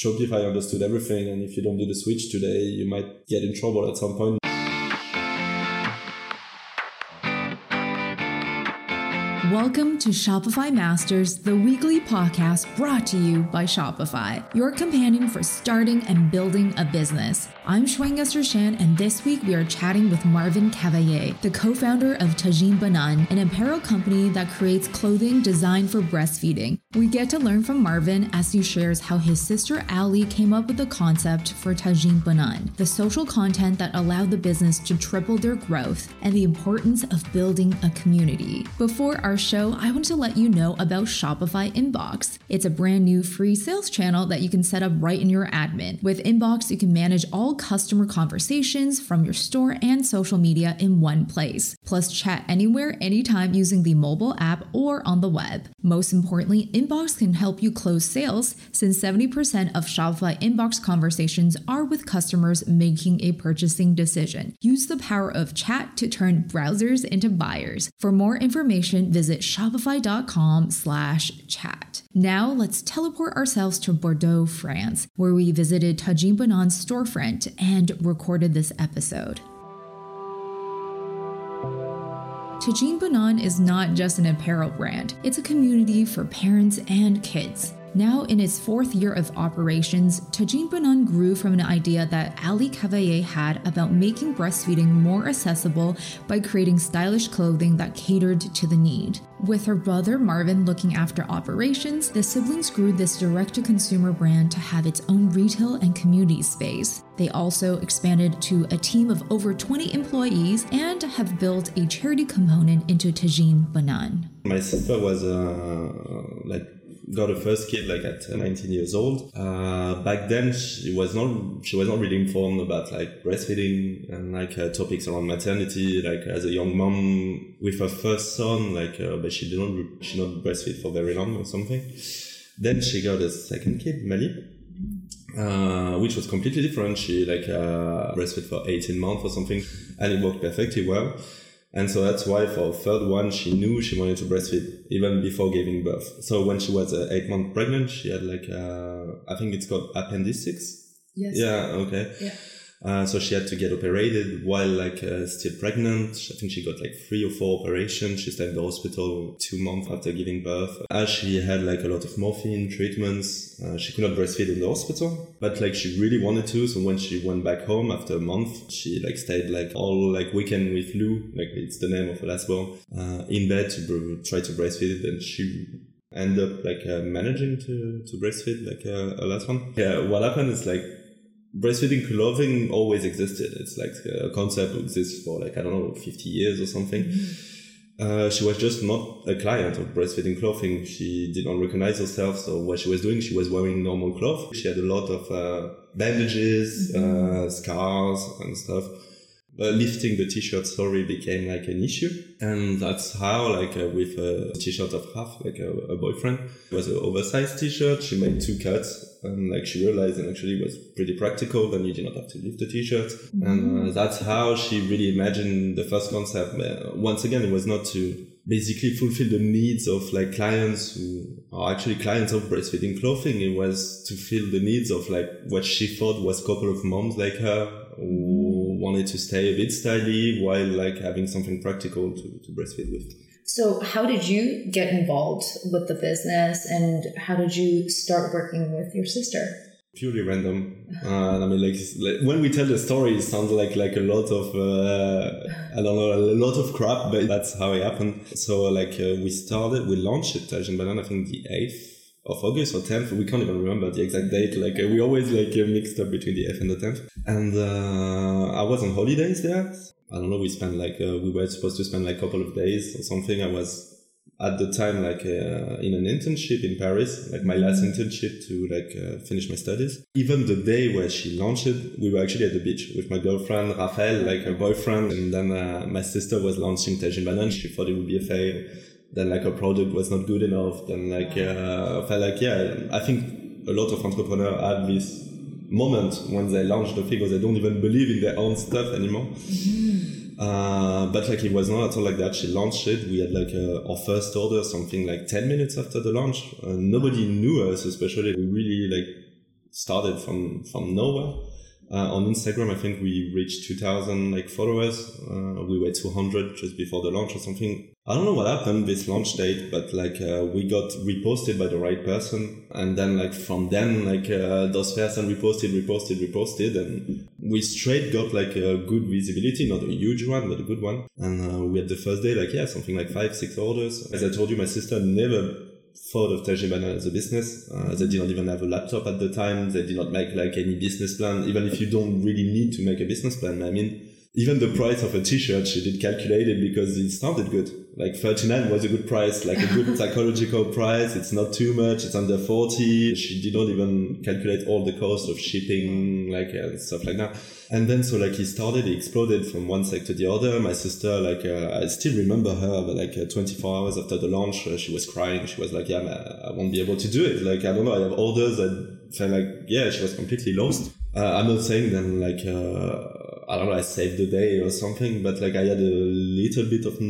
Shopify understood everything, and if you don't do the switch today, you might get in trouble at some point. Welcome to Shopify Masters, the weekly podcast brought to you by Shopify, your companion for starting and building a business. I'm Shwenga Shan, and this week we are chatting with Marvin Cavalier, the co founder of Tajinebanane, an apparel company that creates clothing designed for breastfeeding. We get to learn from Marvin as he shares how his sister Ali came up with the concept for Tajinebanane, the social content that allowed the business to triple their growth, and the importance of building a community. Before our show, I want to let you know about Shopify Inbox. It's a brand new free sales channel that you can set up right in your admin. With Inbox, you can manage all customer conversations from your store and social media in one place, plus chat anywhere, anytime using the mobile app or on the web. Most importantly, Inbox can help you close sales since 70% of Shopify Inbox conversations are with customers making a purchasing decision. Use the power of chat to turn browsers into buyers. For more information, visit visit shopify.com slash chat. Now let's teleport ourselves to Bordeaux, France, where we visited Tajinebanane's storefront and recorded this episode. Tajinebanane is not just an apparel brand, it's a community for parents and kids. Now, in its fourth year of operations, Tajinebanane grew from an idea that Ali Cavalier had about making breastfeeding more accessible by creating stylish clothing that catered to the need. With her brother Marvin looking after operations, the siblings grew this direct to consumer brand to have its own retail and community space. They also expanded to a team of over 20 employees and have built a charity component into Tajinebanane. My sister was uh, like got a first kid like at 19 years old. Uh, back then, she was not she was not really informed about like breastfeeding and like uh, topics around maternity. Like as a young mom with her first son, like uh, but she didn't she not breastfeed for very long or something. Then she got a second kid, Mali. Uh, which was completely different. She like uh, breastfed for 18 months or something, and it worked perfectly well. And so that's why for third one, she knew she wanted to breastfeed even before giving birth. So when she was uh, eight months pregnant, she had like, uh, I think it's called appendicitis. Yes. Yeah. Okay. Yeah. Uh, so she had to get operated while like uh, still pregnant. I think she got like three or four operations. She stayed in the hospital two months after giving birth. As she had like a lot of morphine treatments, uh, she could not breastfeed in the hospital, but like she really wanted to. So when she went back home after a month, she like stayed like all like weekend with Lou, like it's the name of her last born, uh, in bed to try to breastfeed. And she ended up like uh, managing to, to breastfeed like uh, a last one. Yeah. What happened is like breastfeeding clothing always existed. It's like a concept that exists for like, I don't know, 50 years or something. Mm-hmm. Uh, she was just not a client of breastfeeding clothing. She did not recognize herself. So what she was doing, she was wearing normal clothes. She had a lot of uh, bandages, mm-hmm. uh, scars and stuff. Uh, lifting the t-shirt story became like an issue. And that's how, like, uh, with a t-shirt of half, like a, a boyfriend, it was an oversized t-shirt. She made two cuts and like she realized and actually it was pretty practical then you did not have to lift the t-shirt mm-hmm. and uh, that's how she really imagined the first concept uh, once again it was not to basically fulfill the needs of like clients who are actually clients of breastfeeding clothing it was to fill the needs of like what she thought was couple of moms like her who wanted to stay a bit stylish while like having something practical to, to breastfeed with so, how did you get involved with the business and how did you start working with your sister? Purely random. Uh, I mean, like, like, when we tell the story, it sounds like like a lot of uh, I don't know a lot of crap, but that's how it happened. So, like, uh, we started, we launched it, Tajinebanane, I think the eighth of August or 10th. We can't even remember the exact date. Like uh, we always like uh, mixed up between the 8th and the 10th. And uh, I was on holidays there. I don't know, we spent like, uh, we were supposed to spend like a couple of days or something. I was at the time like uh, in an internship in Paris, like my last internship to like uh, finish my studies. Even the day where she launched it, we were actually at the beach with my girlfriend, Raphael, like her boyfriend. And then my sister was launching Tajinebanane. She thought it would be a fail. Then like a product was not good enough. Then like, uh, I felt like, yeah, I think a lot of entrepreneurs have this moment when they launch the figures, they don't even believe in their own stuff anymore. Mm-hmm. Uh, but like it was not at all like that. She launched it. We had like a, our first order, something like 10 minutes after the launch. Uh, nobody knew us, especially we really like started from from nowhere. Uh, on Instagram, I think we reached 2,000 like followers. Uh, we were 200 just before the launch or something. I don't know what happened this launch date, but like uh, we got reposted by the right person, and then like from then like uh, those person reposted, reposted, reposted, and we straight got like a good visibility, not a huge one, but a good one. And uh, we had the first day like yeah, something like five, six orders. As I told you, my sister never thought of Tajinebanane as a business. Uh, they did not even have a laptop at the time. They did not make like any business plan. Even if you don't really need to make a business plan, I mean, even the price of a t-shirt she did calculate it because it sounded good. Like 39 was a good price. Like a good psychological price. It's not too much. It's under 40 she did not even calculate all the cost of shipping like and stuff like that. And then so like he started he exploded from one sec to the other. My sister like uh, i still remember her but like uh, 24 hours after the launch uh, she was crying. She was like yeah i won't be able to do it. Like i don't know. I have orders i felt like yeah she was completely lost. Uh, i'm not saying then like uh, I don't know, I saved the day or something, but like I had a little bit of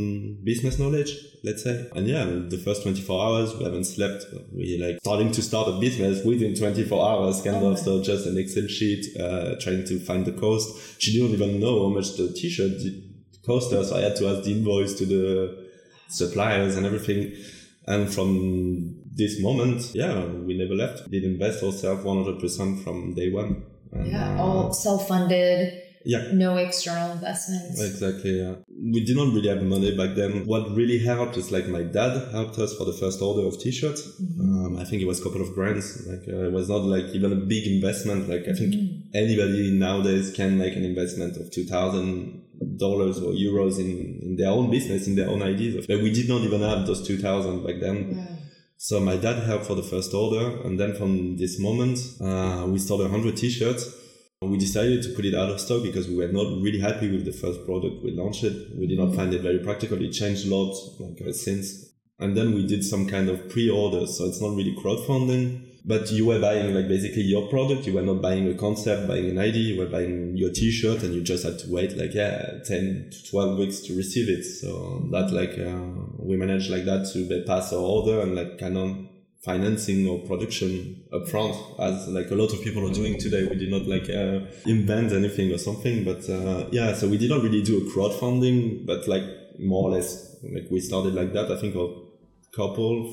business knowledge, let's say. And yeah, the first 24 hours, we haven't slept. We like starting to start a business within 24 hours, kind of. So just an Excel sheet, uh, trying to find the cost. She didn't even know how much the t-shirt cost. So I had to ask the invoice to the suppliers and everything. And from this moment, yeah, we never left. Did invest ourselves 100% from day one. And, yeah, all self-funded yeah. No external investments. Exactly. Yeah. We did not really have money back then. What really helped is like my dad helped us for the first order of t-shirts. Mm-hmm. Um, I think it was a couple of brands. Like uh, it was not like even a big investment. Like I think mm-hmm. anybody nowadays can make an investment of two thousand dollars or euros in, in their own business, in their own ideas. But we did not even have those two thousand back then. Yeah. So my dad helped for the first order, and then from this moment, uh, we sold hundred t-shirts we decided to put it out of stock because we were not really happy with the first product we launched it. We did not find it very practical. It changed a lot like, uh, since. And then we did some kind of pre-order. So it's not really crowdfunding, but you were buying like basically your product. You were not buying a concept, buying an idea. You were buying your t-shirt and you just had to wait like, yeah, 10 to 12 weeks to receive it. So that like, uh, we managed like that to pass our order and like of financing or production upfront as like a lot of people are doing today. We did not like uh, invent anything or something but uh, yeah so we did not really do a crowdfunding but like more or less like we started like that. I think a couple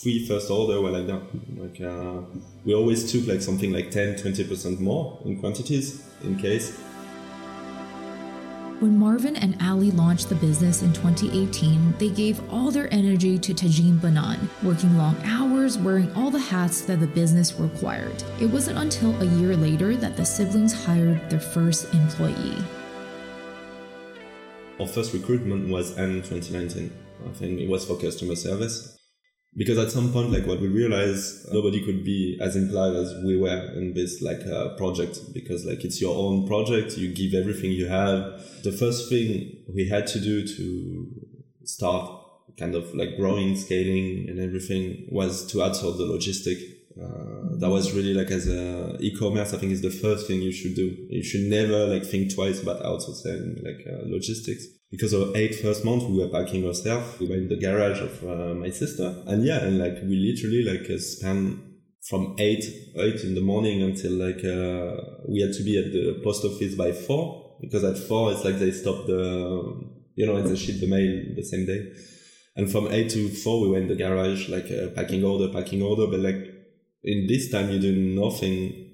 three first order were like that. Like uh, we always took like something like 10 20% more in quantities in case when Marvin and Ali launched the business in 2018, they gave all their energy to Tajinebanane, working long hours, wearing all the hats that the business required. It wasn't until a year later that the siblings hired their first employee. Our first recruitment was in 2019. I think it was for customer service because at some point like what we realized nobody could be as implied as we were in this like uh, project. Because like it's your own project. You give everything you have. The first thing we had to do to start kind of like growing scaling and everything was to outsource the logistic. Uh, that was really like as a e-commerce i think is the first thing you should do. You should never like think twice about outsourcing like uh, logistics because of eight first months we were packing ourselves we were in the garage of uh, my sister. And yeah and like we literally like uh, spent from eight eight in the morning until like uh, we had to be at the post office by four because at four it's like they stop the you know they ship the mail the same day. And from eight to four we were in the garage like uh, packing order packing order but like in this time you do nothing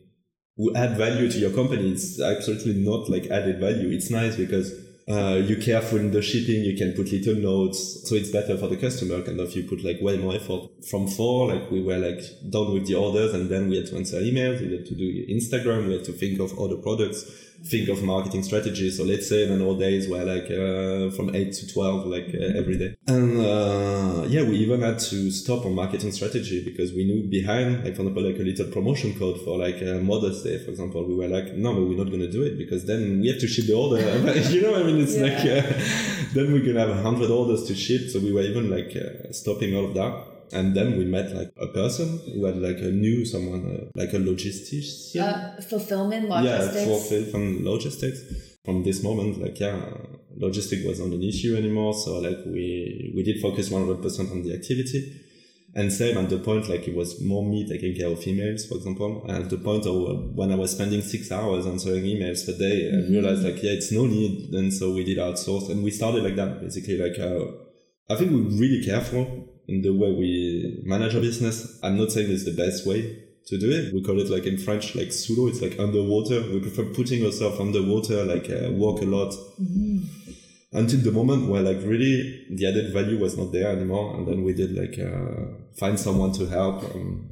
who add value to your company. It's absolutely not like added value. It's nice because uh, you care for the shipping, you can put little notes. So it's better for the customer, kind of, you put like way more effort. From four, like we were like done with the orders and then we had to answer emails, we had to do Instagram, we had to think of other products think of marketing strategies. So let's say in an all days were like uh, from 8 to 12, like uh, every day. And uh, yeah, we even had to stop on marketing strategy because we knew behind, like for example, like a little promotion code for like uh, Mother's Day, for example, we were like, no, but we're not going to do it because then we have to ship the order. you know, I mean, it's yeah. like, uh, then we're to have 100 orders to ship. So we were even like uh, stopping all of that and then we met like a person who had like a new someone uh, like a logistician uh, fulfillment logistics? Yeah fulfillment logistics. From this moment like yeah logistic was not an issue anymore. So like we we did focus 100% on the activity. And same at the point, like it was more me taking care of emails, for example. And at the point of when I was spending six hours answering emails per day, I realized like, yeah, it's no need. And so we did outsource. And we started like that, basically. Like, uh, I think we're really careful in the way we manage our business. I'm not saying it's the best way to do it. We call it like in French, like l'eau. It's like underwater. We prefer putting ourselves underwater, like uh, walk a lot. Until the moment where like really the added value was not there anymore. And then we did like, uh, find someone to help. Um,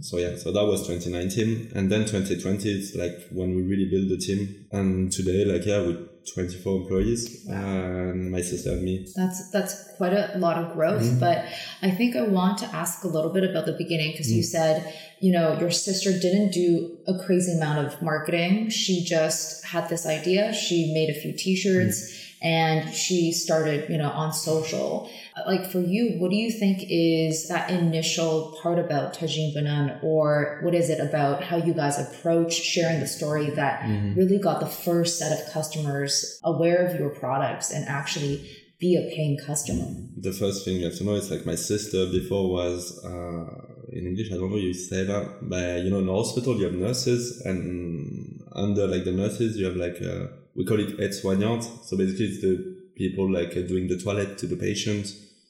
So yeah, so that was 2019. And then 2020 is like when we really built the team. And today, like, yeah, with 24 employees and my sister and me. That's that's quite a lot of growth, Mm-hmm. but I think I want to ask a little bit about the beginning because Mm. you said, you know, your sister didn't do a crazy amount of marketing. She just had this idea. She made a few t-shirts and she started, you know, on social. Like for you, what do you think is that initial part about Tajinebanane or what is it about how you guys approach sharing the story that really got the first set of customers aware of your products and actually be a paying customer. The first thing you have to know is like my sister before was, uh, in English, I don't know you say that, but you know, in the hospital you have nurses and under like the nurses you have like, uh, we call it aide-soignante. So basically it's the people like uh, doing the toilet to the patient.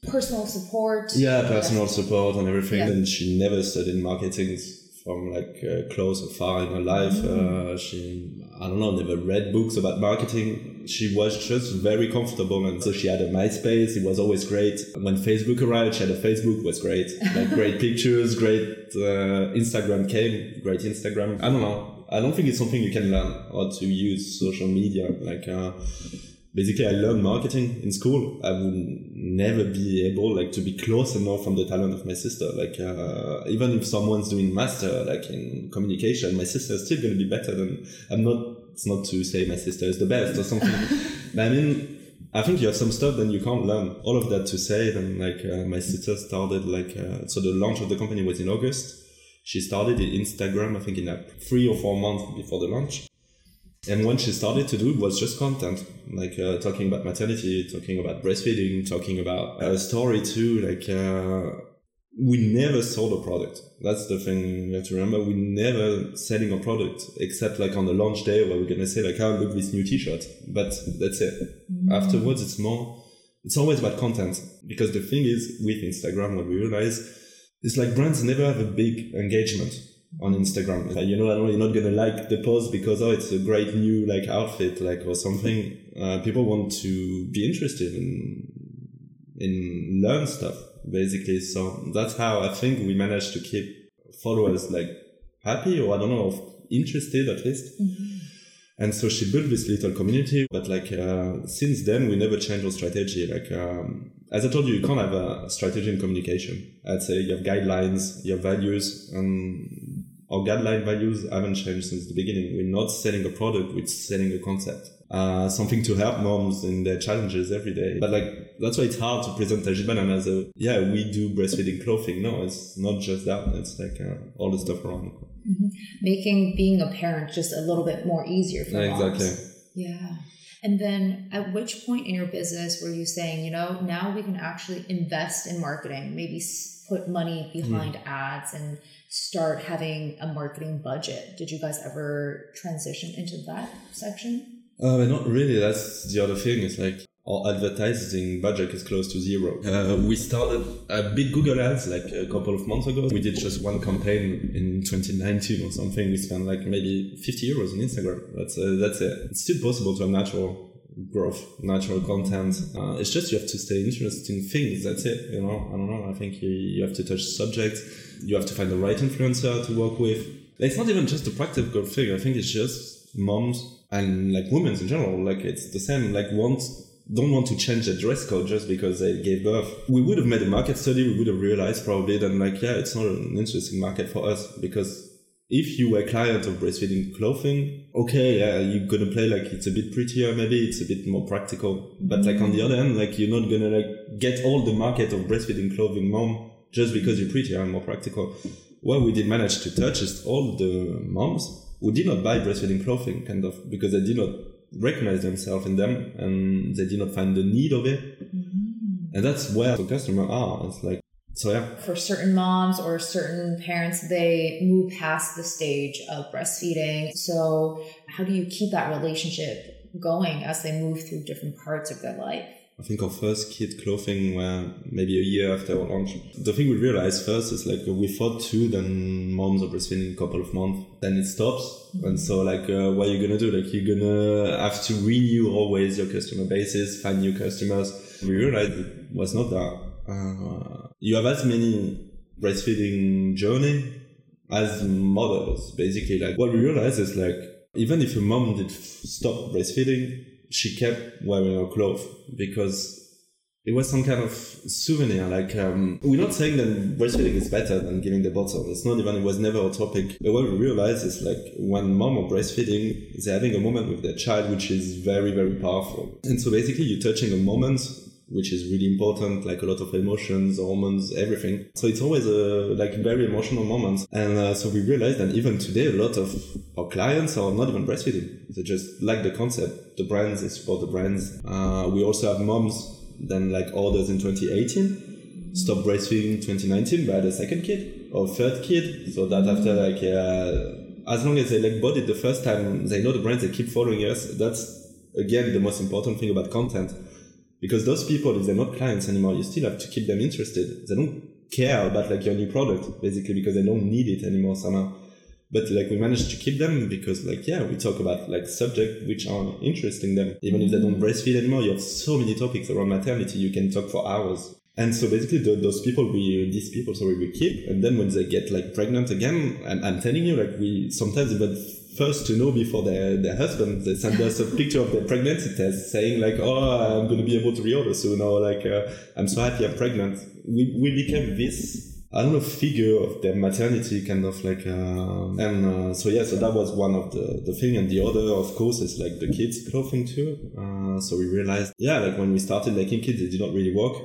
Personal support. Yeah, personal support and everything. Yeah. And she never studied marketing from like uh, close or far in her life. Mm. Uh, she, I don't know, never read books about marketing. She was just very comfortable. And so she had a MySpace. It was always great. When Facebook arrived, she had a Facebook, was great. Like great pictures, great, uh, Instagram came, great Instagram. I don't know. I don't think it's something you can learn how to use social media. Like, uh, basically I learned marketing in school. I would never be able like to be close enough from the talent of my sister. Like uh, even if someone's doing master like in communication, my sister is still going to be better than. I'm not. It's not to say my sister is the best or something. but I mean. I think you have some stuff that you can't learn. All of that to say, then like uh, my sister started like uh, so the launch of the company was in August. She started in Instagram, I think in like three or four months before the launch. And when she started to do it was just content, like uh, talking about maternity, talking about breastfeeding, talking about a story too. Like uh, we never sold a product. That's the thing you have to remember. We never selling a product except like on the launch day where we're gonna say like, "Oh, look this new T-shirt," but that's it. Afterwards, it's more. It's always about content because the thing is with Instagram, what we realize is like brands never have a big engagement on Instagram. Like, you know, I know you're not gonna like the post because oh, it's a great new like outfit, like or something. Uh, people want to be interested in in learn stuff basically. So that's how I think we managed to keep followers like happy or I don't know interested at least. And so she built this little community, but like uh, since then we never changed our strategy. Like um, as I told you, you can't have a strategy in communication. I'd say you have guidelines, you have values, and our guideline values haven't changed since the beginning. We're not selling a product; we're selling a concept. Uh, something to help moms in their challenges every day. But like that's why it's hard to present Tajinebanane as a yeah we do breastfeeding clothing. No, it's not just that. It's like uh, all the stuff around. Making being a parent just a little bit more easier for Yeah, moms. exactly. Yeah. And then at which point in your business were you saying, you know, now we can actually invest in marketing, maybe put money behind Hmm. ads and start having a marketing budget? Did you guys ever transition into that section? Uh, not really. That's the other thing. It's like our advertising budget is close to zero. Uh, we started a big Google ads like a couple of months ago. We did just one campaign in 2019 or something. We spent like maybe 50 euros on Instagram. That's uh, that's it. It's still possible to have natural growth, natural content. Uh, it's just you have to stay interested in things. That's it. You know, I don't know. I think you, you have to touch subjects. You have to find the right influencer to work with. It's not even just a practical thing. I think it's just moms and like women in general. Like it's the same. Like want don't want to change the dress code just because they gave birth. We would have made a market study. We would have realized probably that like yeah, it's not an interesting market for us because if you were a client of breastfeeding clothing, okay, yeah, you're gonna play like it's a bit prettier, maybe it's a bit more practical. But like on the other hand, like you're not gonna like get all the market of breastfeeding clothing mom just because you're prettier and more practical. What we did manage to touch all the moms who did not buy breastfeeding clothing, kind of, because they did not recognize themselves in them and they did not find the need of it. Mm-hmm. And that's where the customer are. It's like so yeah for certain moms or certain parents they move past the stage of breastfeeding so how do you keep that relationship going as they move through different parts of their life I think our first kid clothing were maybe a year after our launch. The thing we realized first is like we thought two, then moms are breastfeeding a couple of months, then it stops. And so like, uh, what are you gonna do? Like you're gonna have to renew always your customer bases, find new customers. We realized it was not that. Uh, you have as many breastfeeding journey as mothers, basically. Like what we realized is like, even if a mom did stop breastfeeding, she kept wearing her clothes because it was some kind of souvenir. Like, um, we're not saying that breastfeeding is better than giving the bottle. It's not even, it was never a topic. But what we realize is like when mom are breastfeeding, they're having a moment with their child, which is very, very powerful. And so basically you're touching a moment which is really important, like a lot of emotions, hormones, everything. So it's always a like very emotional moment. And uh, so we realized that even today, a lot of our clients are not even breastfeeding. They just like the concept, the brands, they support the brands. Uh, we also have moms then like orders in 2018, stop breastfeeding 2019, but had a second kid or third kid. So that after like, uh, as long as they like bought it the first time, they know the brands, they keep following us. That's again the most important thing about content because those people, if they're not clients anymore, you still have to keep them interested. They don't care about like your new product basically because they don't need it anymore somehow. But like we managed to keep them because like yeah, we talk about like subjects which are interesting them. Even if they don't breastfeed anymore, you have so many topics around maternity. You can talk for hours. And so basically, the, those people we, these people, sorry, we keep. And then when they get like pregnant again, I'm, I'm telling you, like we sometimes even first to know before their, their husband. They send us a picture of their pregnancy test saying like, oh, I'm going to be able to reorder soon or like, uh, I'm so happy I'm pregnant. We, we became this, I don't know, figure of their maternity kind of like, uh, and uh, so yeah, so that was one of the, the thing. And the other, of course, is like the kids clothing too. Uh, so we realized, yeah, like when we started making kids, it did not really work.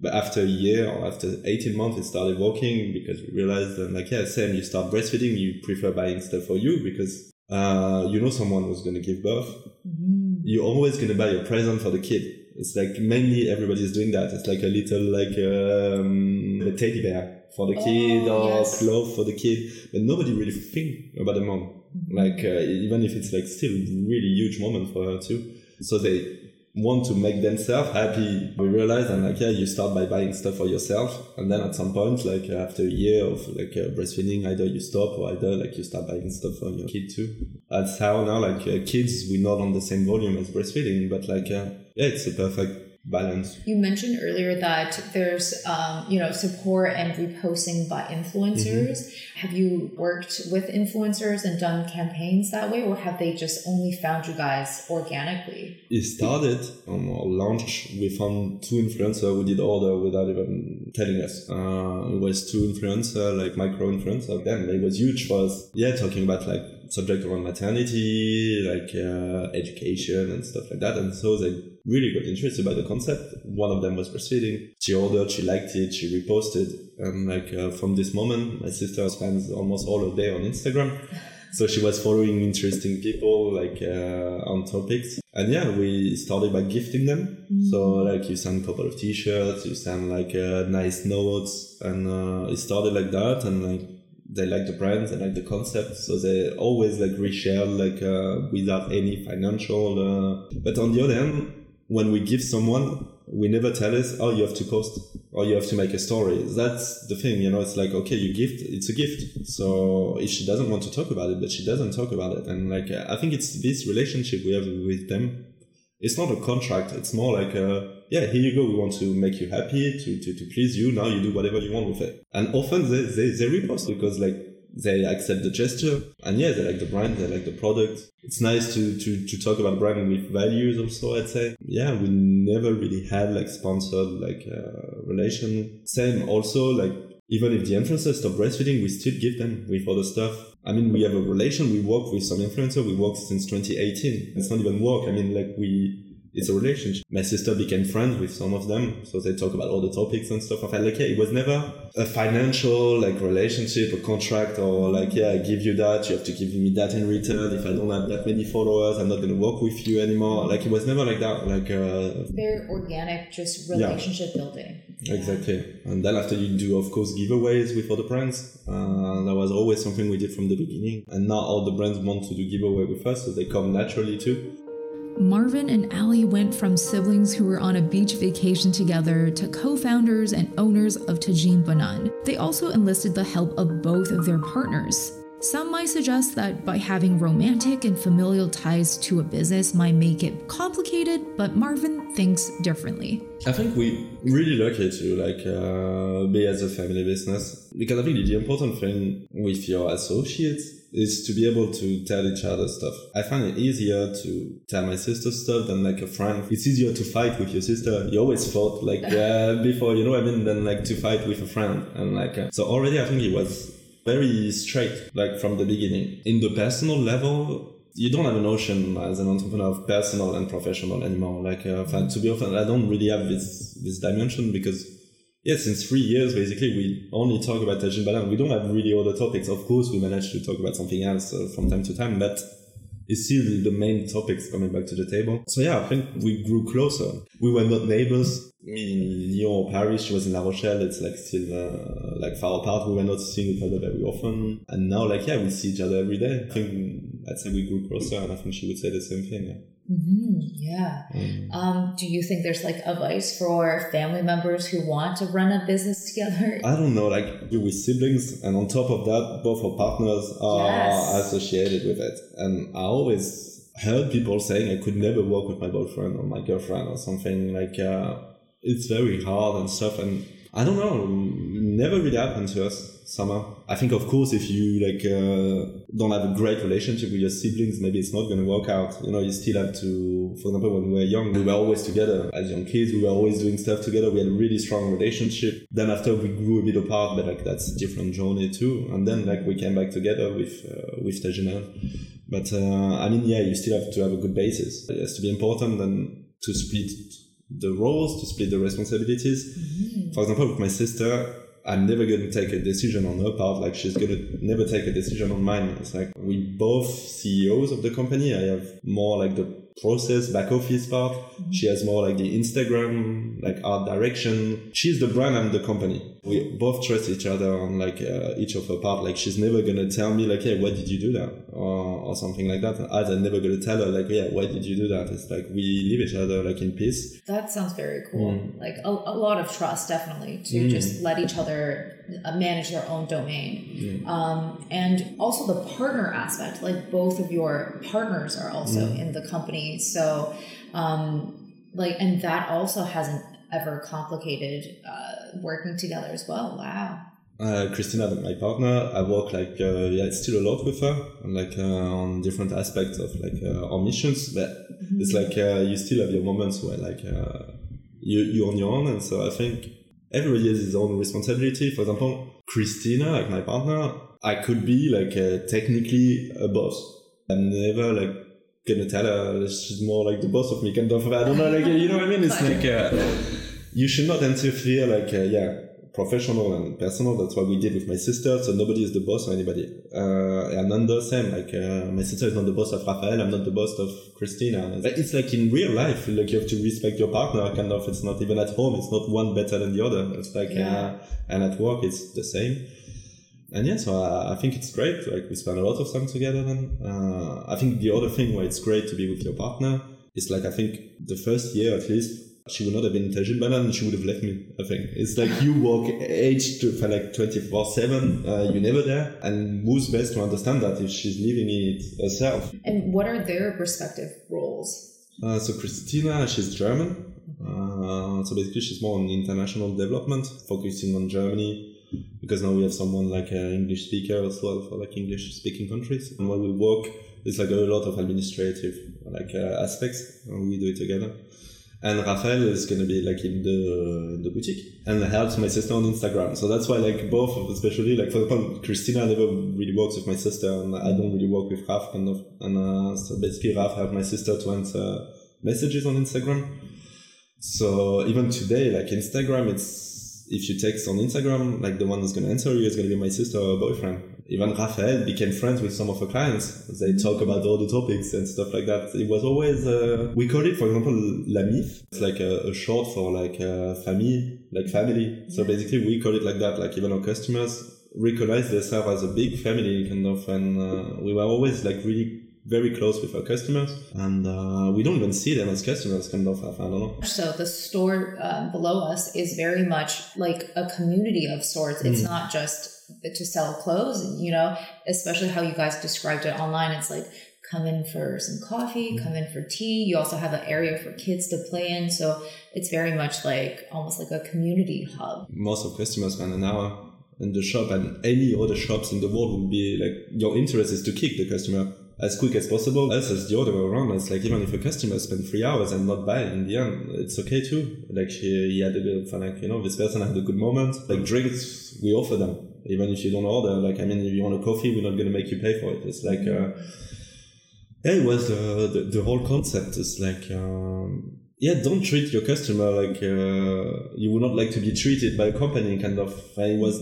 But after a year or after 18 months, it started working because we realized that like, yeah, same, you start breastfeeding, you prefer buying stuff for you because uh, you know someone was going to give birth, mm-hmm. you're always going to buy a present for the kid. It's like mainly everybody is doing that. It's like a little like um, a teddy bear for the kid oh, or yes. clothes for the kid, but nobody really think about the mom. Mm-hmm. Like uh, even if it's like still really huge moment for her too. So they want to make themselves happy. We realize and like, yeah, you start by buying stuff for yourself. And then at some point, like after a year of like uh, breastfeeding, either you stop or either like you start buying stuff for your kid too. That's how now like uh, kids, we're not on the same volume as breastfeeding, but like, uh, yeah, it's a perfect balance. You mentioned earlier that there's, um, you know, support and reposting by influencers. Mm-hmm. Have you worked with influencers and done campaigns that way, or have they just only found you guys organically? It started on our launch. We found two influencers who did order without even telling us. Uh, it was two influencers, like micro influencers. Then it was huge for us. Yeah, talking about like subject around maternity, like uh, education and stuff like that. And so they really got interested by the concept. One of them was breastfeeding. She ordered, she liked it, she reposted. And like uh, from this moment, my sister spends almost all her day on Instagram. So she was following interesting people like uh, on topics. And yeah, we started by gifting them. Mm. So like you send a couple of t-shirts, you send like uh, nice notes and uh, it started like that. And like they like the brand, they like the concept, so they always like reshare like uh, without any financial. Uh, but on the other hand, when we give someone, we never tell us, oh, you have to post or you have to make a story. That's the thing, you know. It's like okay, you gift, it's a gift. So if she doesn't want to talk about it, but she doesn't talk about it, and like I think it's this relationship we have with them. It's not a contract. It's more like a yeah, here you go. We want to make you happy, to, to, to please you. Now you do whatever you want with it. And often they, they, they repost because like they accept the gesture and yeah, they like the brand, they like the product. It's nice to, to, to talk about branding with values also, I'd say. Yeah, we never really had like sponsored like uh, relation. Same also like even if the influencers stop breastfeeding, we still give them with other stuff. I mean, we have a relation. We work with some influencer. We work since 2018. It's not even work. I mean, like we, it's a relationship. My sister became friends with some of them, so they talk about all the topics and stuff. I felt like, yeah, it was never a financial like relationship, a contract, or like, yeah, I give you that, you have to give me that in return. If I don't have that many followers, I'm not going to work with you anymore. Like, it was never like that. Like, uh, very organic, just relationship yeah. building. Exactly. And then after you do, of course, giveaways with other brands. Uh, that was always something we did from the beginning. And now all the brands want to do giveaway with us, so they come naturally too. Marvin and Ali went from siblings who were on a beach vacation together to co founders and owners of Tajinebanane. They also enlisted the help of both of their partners. Some might suggest that by having romantic and familial ties to a business might make it complicated, but Marvin thinks differently. I think we're really lucky to like uh, be as a family business because I think the important thing with your associates is to be able to tell each other stuff. I find it easier to tell my sister stuff than like a friend. It's easier to fight with your sister. You always fought like uh, before, you know what I mean, than like to fight with a friend. And like, uh, so already I think it was very straight, like from the beginning. In the personal level, you don't have a notion as an entrepreneur of personal and professional anymore. Like, uh, to be honest, I don't really have this, this dimension because yeah, since three years, basically, we only talk about Tajinebanane. We don't have really other topics. Of course, we manage to talk about something else uh, from time to time, but it's still the main topics coming back to the table. So yeah, I think we grew closer. We were not neighbors. In Lyon or Paris, she was in La Rochelle. It's like still uh, like far apart. We were not seeing each other very often. And now, like yeah, we see each other every day. I think I'd say we grew closer, and I think she would say the same thing. Yeah. Mm-hmm. Yeah. Mm. Um, do you think there's like advice for family members who want to run a business together? I don't know, like with siblings, and on top of that, both our partners are yes. associated with it. And I always heard people saying I could never work with my boyfriend or my girlfriend or something like uh, it's very hard and stuff. And I don't know, never really happened to us summer. I think, of course, if you like uh, don't have a great relationship with your siblings, maybe it's not going to work out. You know, you still have to. For example, when we were young, we were always together as young kids. We were always doing stuff together. We had a really strong relationship. Then after we grew a bit apart, but like that's a different journey too. And then like we came back together with uh, with Tajina. But uh, I mean, yeah, you still have to have a good basis. It has to be important and to split the roles, to split the responsibilities. Mm-hmm. For example, with my sister, I'm never going to take a decision on her part. Like she's going to never take a decision on mine. It's like we both CEOs of the company. I have more like the process back office part. Mm-hmm. She has more like the Instagram, like art direction. She's the brand. I'm the company. We both trust each other on like uh, each of her part. Like she's never going to tell me like, Hey, why did you do that? Or, or something like that. As I'm never going to tell her like, yeah, why did you do that? It's like we leave each other like in peace. That sounds very cool. Mm. Like a, a, lot of trust, definitely to mm. just let each other uh, manage their own domain. Mm. Um, and also the partner aspect, like both of your partners are also mm. in the company. So, um, like, and that also hasn't ever complicated uh, working together as well. Wow. Uh, Christina, my partner, I work like uh, yeah, it's still a lot with her, like uh, on different aspects of like uh, our missions. But mm-hmm. it's like uh, you still have your moments where like uh, you you're on your own, and so I think everybody has his own responsibility. For example, Christina, like my partner, I could be like uh, technically a boss. I'm never like gonna tell her she's more like the boss of me, kind of. I don't know, like you know what I mean? It's like uh, you should not interfere. Like uh, yeah, professional and personal. That's what we did with my sister. So nobody is the boss of anybody. Uh, and the same, like, uh, my sister is not the boss of Rafael. I'm not the boss of Christina. It's like in real life, like you have to respect your partner. Kind of, it's not even at home. It's not one better than the other. It's like, yeah. uh, and at work, it's the same. And yeah, so I, I, think it's great. Like we spend a lot of time together. Then uh, I think the other thing where it's great to be with your partner is like I think the first year at least she would not have been Tajinebanane she would have left me, I think. It's like you work age to, for like 24 7, uh, you're never there. And who's best to understand that if she's living in it herself? And what are their respective roles? Uh, so Christina, she's German. Uh, so basically, she's more on international development, focusing on Germany because now we have someone like an English speaker as well for like English speaking countries. And while we work, it's like a lot of administrative like uh, aspects, and we do it together and Rafael is gonna be like in the the boutique and helps my sister on Instagram. So that's why like both especially like for example Christina never really works with my sister and I don't really work with Raf kind of and uh, so basically Raf helped my sister to answer messages on Instagram. So even today, like Instagram, it's if you text on Instagram, like the one who's gonna answer you is gonna be my sister or boyfriend. Even Raphael became friends with some of her clients. They talk about all the topics and stuff like that. It was always uh, we call it, for example, la mif. It's like a, a short for like uh, famille, like family. So basically, we call it like that. Like even our customers recognize themselves as a big family, kind of, and uh, we were always like really very close with our customers, and uh, we don't even see them as customers. Kind of, I don't know. So the store uh, below us is very much like a community of sorts. It's Mm. not just to sell clothes, you know. Especially how you guys described it online. It's like come in for some coffee, Mm. come in for tea. You also have an area for kids to play in, so it's very much like almost like a community hub. Most of customers spend an hour in the shop, and any other shops in the world would be like your interest is to kick the customer as quick as possible. As the other way around, it's like even if a customer spend three hours and not buy in the end, it's okay too. Like he, he had a good, like you know, this person had a good moment. Like drinks, we offer them even if you don't order. Like I mean, if you want a coffee, we're not gonna make you pay for it. It's like. Uh, yeah, it was the, the the whole concept is like um, yeah, don't treat your customer like uh, you would not like to be treated by a company. Kind of, and it was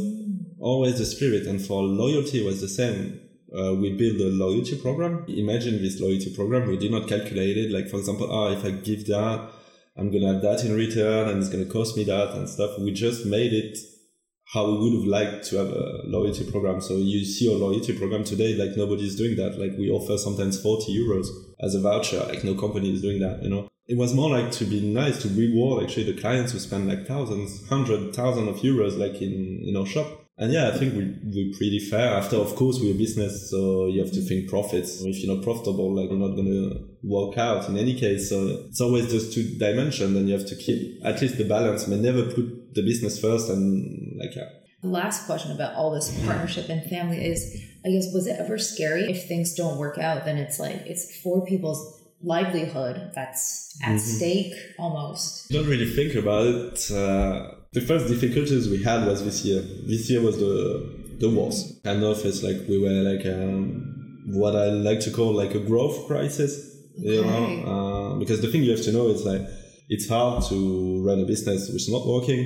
always the spirit, and for loyalty was the same. Uh, we build a loyalty program. Imagine this loyalty program. We did not calculate it. Like for example, ah, if I give that, I'm gonna have that in return, and it's gonna cost me that and stuff. We just made it how we would have liked to have a loyalty program. So you see our loyalty program today, like nobody's doing that. Like we offer sometimes 40 euros as a voucher. Like no company is doing that, you know. It was more like to be nice to reward actually the clients who spend like thousands, hundred thousand of euros like in, in our shop. And yeah, I think we, we're pretty fair. After, of course, we're a business, so you have to think profits. If you're not profitable, like you're not going to work out in any case. So it's always just two dimensions Then you have to keep at least the balance, but never put the business first. And like, yeah. The last question about all this partnership and family is, I guess, was it ever scary if things don't work out? Then it's like it's four people's livelihood that's at stake almost. don't really think about it. Uh, the first difficulties we had was this year. This year was the the worst. Kind of, it's like we were like um, what I like to call like a growth crisis. You Okay. know, uh, because the thing you have to know is like it's hard to run a business which is not working,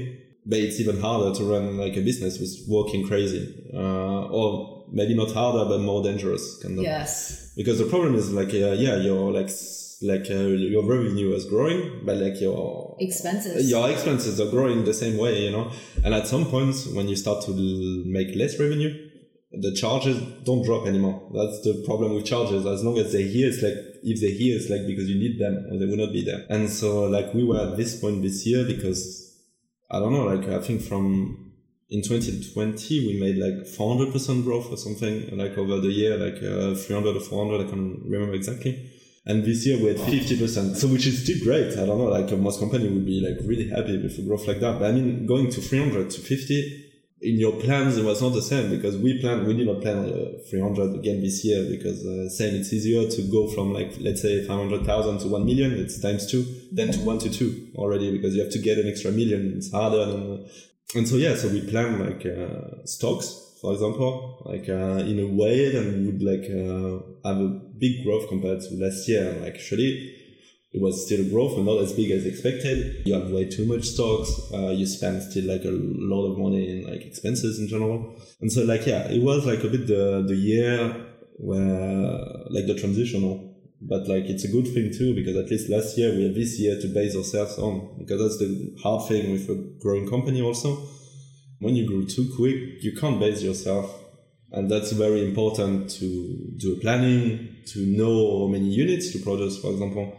but it's even harder to run like a business is working crazy, uh, or maybe not harder but more dangerous. Kind of Yes. because the problem is like uh, yeah your like like uh, your revenue is growing but like your Expenses. your expenses are growing the same way you know and at some point when you start to l- make less revenue the charges don't drop anymore that's the problem with charges as long as they're here it's like if they're here it's like because you need them or they will not be there and so like we were at this point this year because i don't know like i think from in 2020 we made like 400% growth or something like over the year like uh, 300 or 400 i can't remember exactly. And this year we had 50% so which is still great. I don't know like most company would be like really happy with a growth like that. But i mean going to 300 to 50 in your plans it was not the same because we planned we did not plan uh, 300 again this year because uh, same it's easier to go from like let's say 500,000 to 1 million it's times 2 than to 1 to 2 already because you have to get an extra million it's harder and, and so yeah so we plan like uh, stocks for example like uh, in a way that would like uh, have a big growth compared to last year like actually it was still growth but not as big as expected. You have way too much stocks. Uh, you spend still like a lot of money in like expenses in general. And so like yeah it was like a bit the the year where like the transitional. But like it's a good thing too because at least last year we had this year to base ourselves on because that's the hard thing with a growing company also. When you grow too quick you can't base yourself. And that's very important to do planning to know how many units to produce for example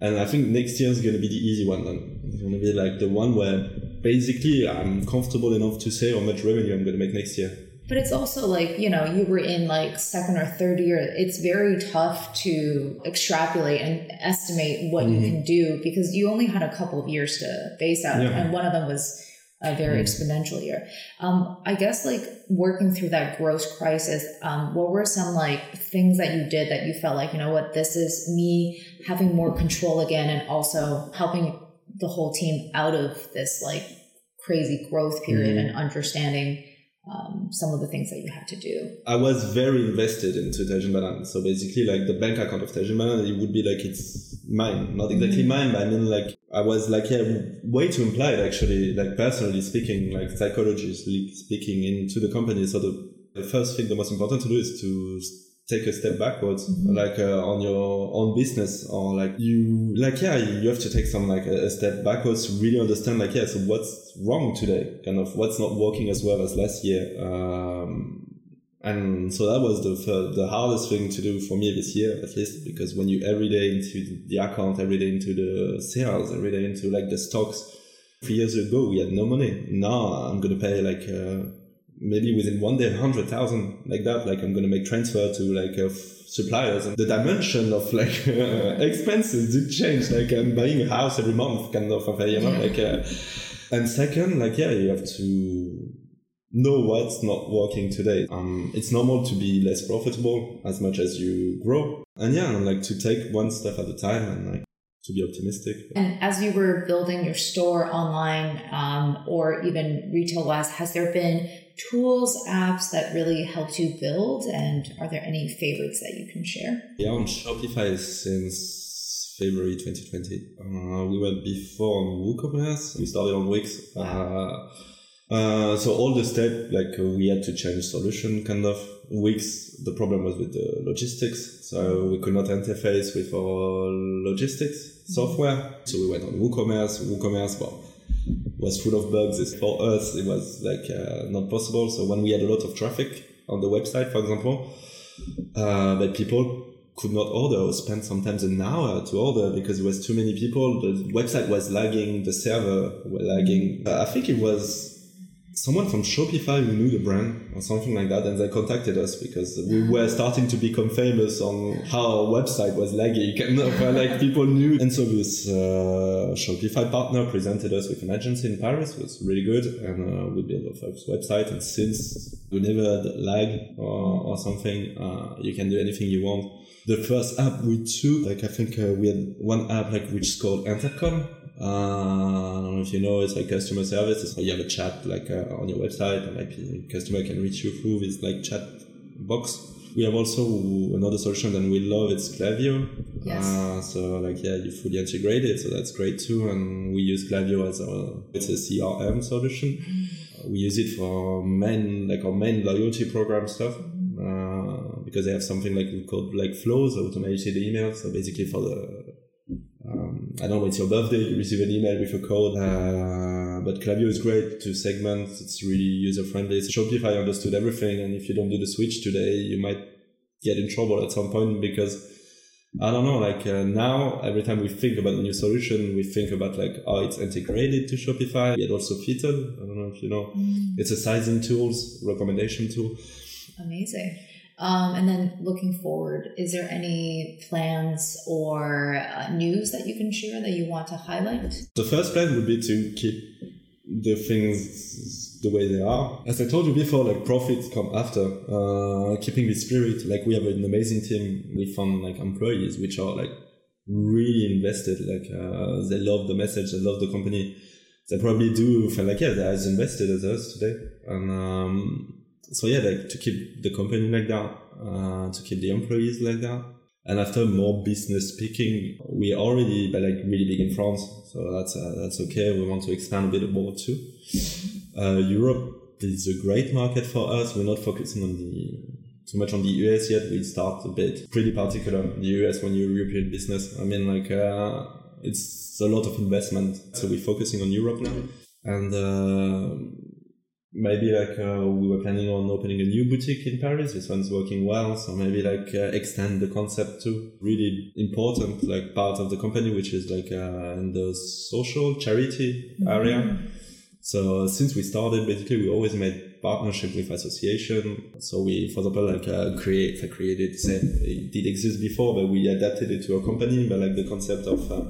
and I think next year is going to be the easy one then. It's going to be like the one where basically I'm comfortable enough to say how much revenue I'm going to make next year. But it's also like, you know, you were in like second or third year. It's very tough to extrapolate and estimate what you mm-hmm. can do because you only had a couple of years to base out. Yeah. And one of them was a very exponential year. Um, I guess like working through that growth crisis, um, what were some like things that you did that you felt like, you know what, this is me having more control again and also helping the whole team out of this like crazy growth period and understanding um, some of the things that you had to do? I was very invested into Tajinebanane. So basically, like the bank account of Tajinebanane, it would be like it's mine, not exactly mm-hmm. mine, but I mean like I was like yeah, way too implied actually, like personally speaking, like psychologically speaking, into the company. So the, the first thing, the most important to do is to take a step backwards mm-hmm. like uh, on your own business or like you like yeah you have to take some like a, a, step backwards to really understand like yeah so what's wrong today? Kind of what's not working as well as last year? Um, and so that was the the hardest thing to do for me this year at least because when you every day into the account every day into the sales every day into like the stocks three years ago we had no money. Now i'm gonna pay like uh, maybe within one day, 100,000 like that, like I'm going to make transfer to like uh, suppliers and the dimension of like uh, expenses did change. Like I'm buying a house every month kind of, a you know, like, uh, and second, like, yeah, you have to know what's not working today. Um, it's normal to be less profitable as much as you grow. And yeah, like to take one step at a time and like to be optimistic. And as you were building your store online um, or even retail wise, has there been tools, apps that really helped you build? And are there any favorites that you can share? Yeah, on Shopify since February 2020. Uh, we were before on WooCommerce. We started on Wix. Wow. Uh, uh, so all the step, like uh, we had to change solution kind of. Wix, the problem was with the logistics. So we could not interface with our logistics mm-hmm. software. So we went on WooCommerce. WooCommerce, well, was full of bugs. For us, it was like uh, not possible. So when we had a lot of traffic on the website, for example, uh, people could not order or spend sometimes an hour to order because it was too many people. The website was lagging, the server was lagging. I think it was someone from Shopify who knew the brand or something like that, and they contacted us because we were starting to become famous on how our website was of like people knew. And so this uh, Shopify partner presented us with an agency in Paris, it was really good, and uh, we built a first website. And since we never had lag or, or something, uh, you can do anything you want. The first app we took, like I think uh, we had one app like which is called Intercom, uh, I don't know if you know, it's like customer service. It's like you have a chat like uh, on your website, and like the customer can reach you through this like chat box. We have also another solution that we love. It's Klaviyo. Yes. Uh, so like yeah, you fully integrate it, so that's great too. And we use Klaviyo as a it's a CRM solution. Mm. We use it for main like our main loyalty program stuff. Uh, because they have something like we call like flows, automated emails. So basically for the I don't know, it's your birthday, you receive an email with a code. Uh, but Klaviyo is great to segment. It's really user friendly. So Shopify understood everything. And if you don't do the switch today, you might get in trouble at some point because I don't know, like uh, now every time we think about a new solution, we think about like how it's integrated to Shopify, yet also fitted. I don't know if you know, mm. it's a sizing tools, recommendation tool. Amazing. Um, and then looking forward, is there any plans or uh, news that you can share that you want to highlight? The first plan would be to keep the things the way they are. As I told you before, like profits come after. Uh, keeping the spirit, like we have an amazing team. We found like employees which are like really invested. Like uh, they love the message, they love the company. They probably do feel like yeah, they're as invested as us today. And um, so yeah, like to keep the company like that, uh, to keep the employees like that. And after more business speaking, we already but like really big in France, so that's uh, that's okay. We want to expand a bit more too. Uh, Europe is a great market for us. We're not focusing on the too much on the US yet. We start a bit pretty particular the US when you're European business. I mean, like uh, it's a lot of investment, so we're focusing on Europe now. And uh, maybe like uh, we were planning on opening a new boutique in Paris. This one's working well, so maybe like uh, extend the concept to really important like part of the company, which is like uh, in the social charity mm-hmm. area. So since we started, basically we always made partnership with association. So we, for example, like uh, create, I created, say, it did exist before, but we adapted it to a company. But like the concept of uh,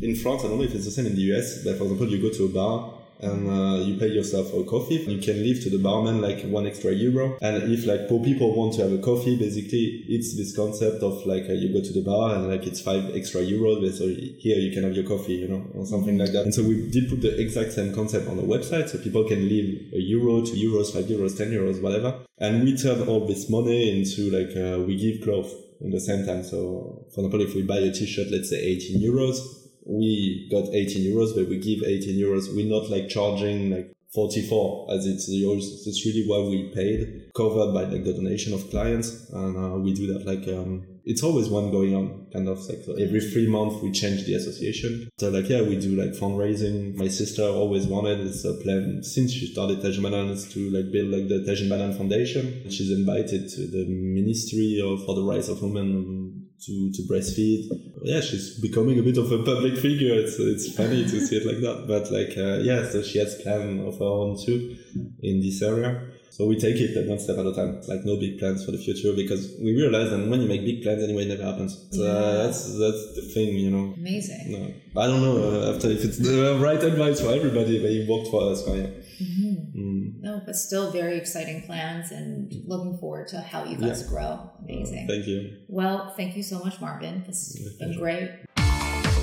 in France, I don't know if it's the same in the US, but for example, you go to a bar and uh, you pay yourself a coffee. You can leave to the barman like one extra euro. And if like poor people want to have a coffee, basically it's this concept of like uh, you go to the bar and like it's five extra euros. So here you can have your coffee, you know, or something like that. And so we did put the exact same concept on the website, so people can leave a euro, two euros, five euros, ten euros, whatever. And we turn all this money into like uh, we give clothes in the same time. So for example, if we buy a t-shirt, let's say 18 euros, we got 18 euros, but we give 18 euros. We're not like charging like 44 as it's yours. It's really what we paid, covered by like the donation of clients. And uh, we do that like, um, it's always one going on kind of like so every three months we change the association. So like, yeah, we do like fundraising. My sister always wanted this uh, plan since she started Tajinebanane to like build like the Tajinebanane Foundation. She's invited to the Ministry of for the Rights of Women to, to breastfeed. Yeah, she's becoming a bit of a public figure. It's it's funny to see it like that. But like uh, yeah, so she has plan of her own too in this area. So we take it one step at a time, like no big plans for the future because we realize that when you make big plans anyway, it never happens. So, uh, yeah. that's that's the thing, you know. Amazing. No, I don't know uh, after if it's the right advice for everybody, but it worked for us, right? Mm-hmm. Mm. No, but still very exciting plans and looking forward to how you guys yeah. grow. Amazing. Uh, thank you. Well, thank you so much, Marvin. This has been great.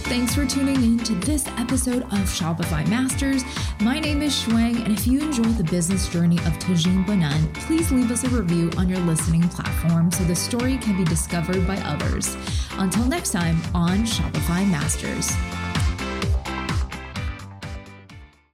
Thanks for tuning in to this episode of Shopify Masters. My name is Shuang, and if you enjoy the business journey of Tajinebanane, please leave us a review on your listening platform so the story can be discovered by others. Until next time on Shopify Masters.